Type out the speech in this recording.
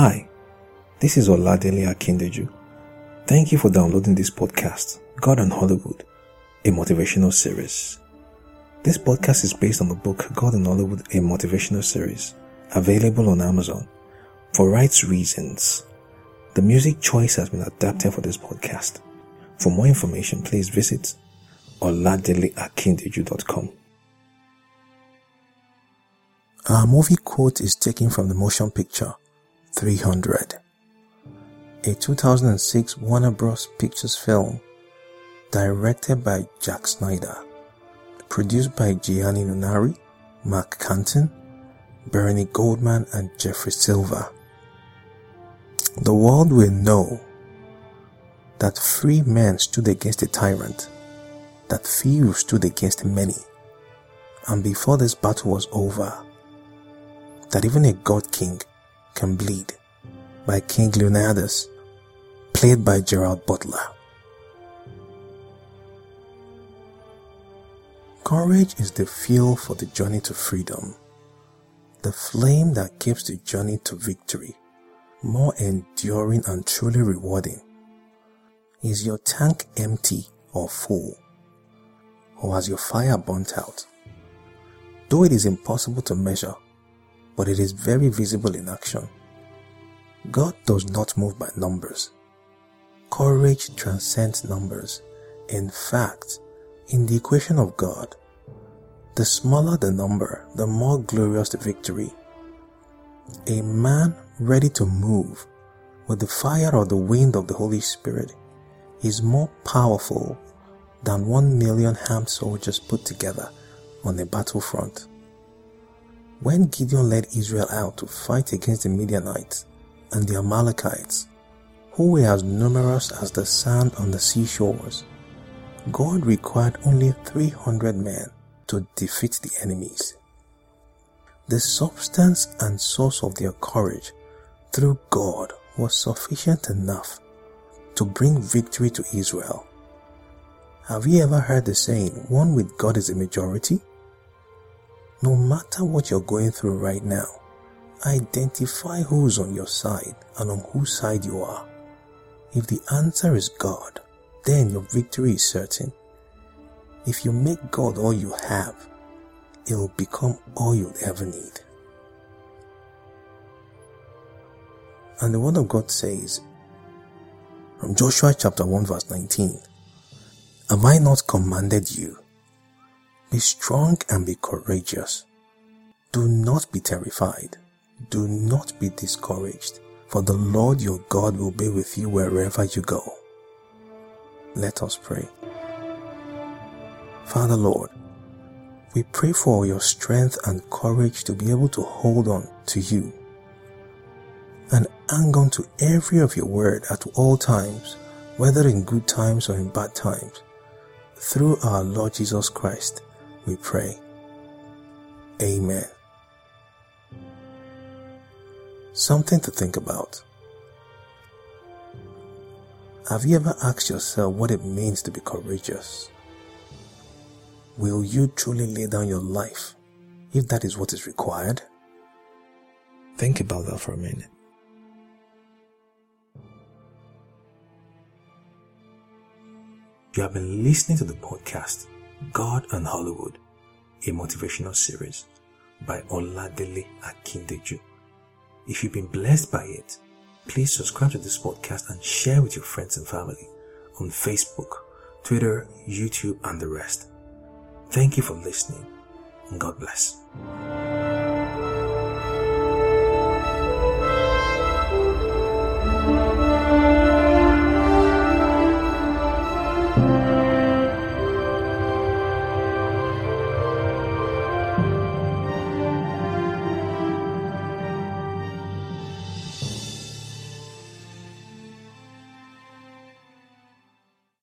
Hi, this is Oladele Akindeju. Thank you for downloading this podcast, God and Hollywood, a motivational series. This podcast is based on the book God and Hollywood, a motivational series, available on Amazon. For rights reasons, the music choice has been adapted for this podcast. For more information, please visit oladeleakindeju.com. Our movie quote is taken from the motion picture 300, a 2006 Warner Bros. Pictures film directed by Zack Snyder, produced by Gianni Nunari, Mark Canton, Bernie Goldman, and Jeffrey Silver. The world will know that free men stood against a tyrant, that few stood against many, and before this battle was over, that even a god king can bleed by King Leonidas, played by Gerard Butler. Courage is the fuel for the journey to freedom, the flame that keeps the journey to victory more enduring and truly rewarding. Is your tank empty or full? Or has your fire burnt out? Though it is impossible to measure, but it is very visible in action. God does not move by numbers. Courage transcends numbers. In fact, in the equation of God, the smaller the number, the more glorious the victory. A man ready to move with the fire or the wind of the Holy Spirit is more powerful than one million armed soldiers put together on a battlefront. When Gideon led Israel out to fight against the Midianites and the Amalekites, who were as numerous as the sand on the seashores, God required only 300 men to defeat the enemies. The substance and source of their courage through God was sufficient enough to bring victory to Israel. Have you ever heard the saying, one with God is a majority? No matter what you're going through right now, identify who's on your side and on whose side you are. If the answer is God, then your victory is certain. If you make God all you have, it will become all you'll ever need. And the word of God says, from Joshua chapter 1 verse 19, Have I not commanded you? Be strong and be courageous. Do not be terrified. Do not be discouraged, for the Lord your God will be with you wherever you go. Let us pray. Father Lord, we pray for your strength and courage to be able to hold on to you and hang on to every of your word at all times, whether in good times or in bad times. Through our Lord Jesus Christ, we pray. Amen. Something to think about. Have you ever asked yourself what it means to be courageous? Will you truly lay down your life if that is what is required? Think about that for a minute. You have been listening to the podcast God and Hollywood, a motivational series by Oladele Akindeju. If you've been blessed by it, please subscribe to this podcast and share with your friends and family on Facebook, Twitter, YouTube, and the rest. Thank you for listening, and God bless.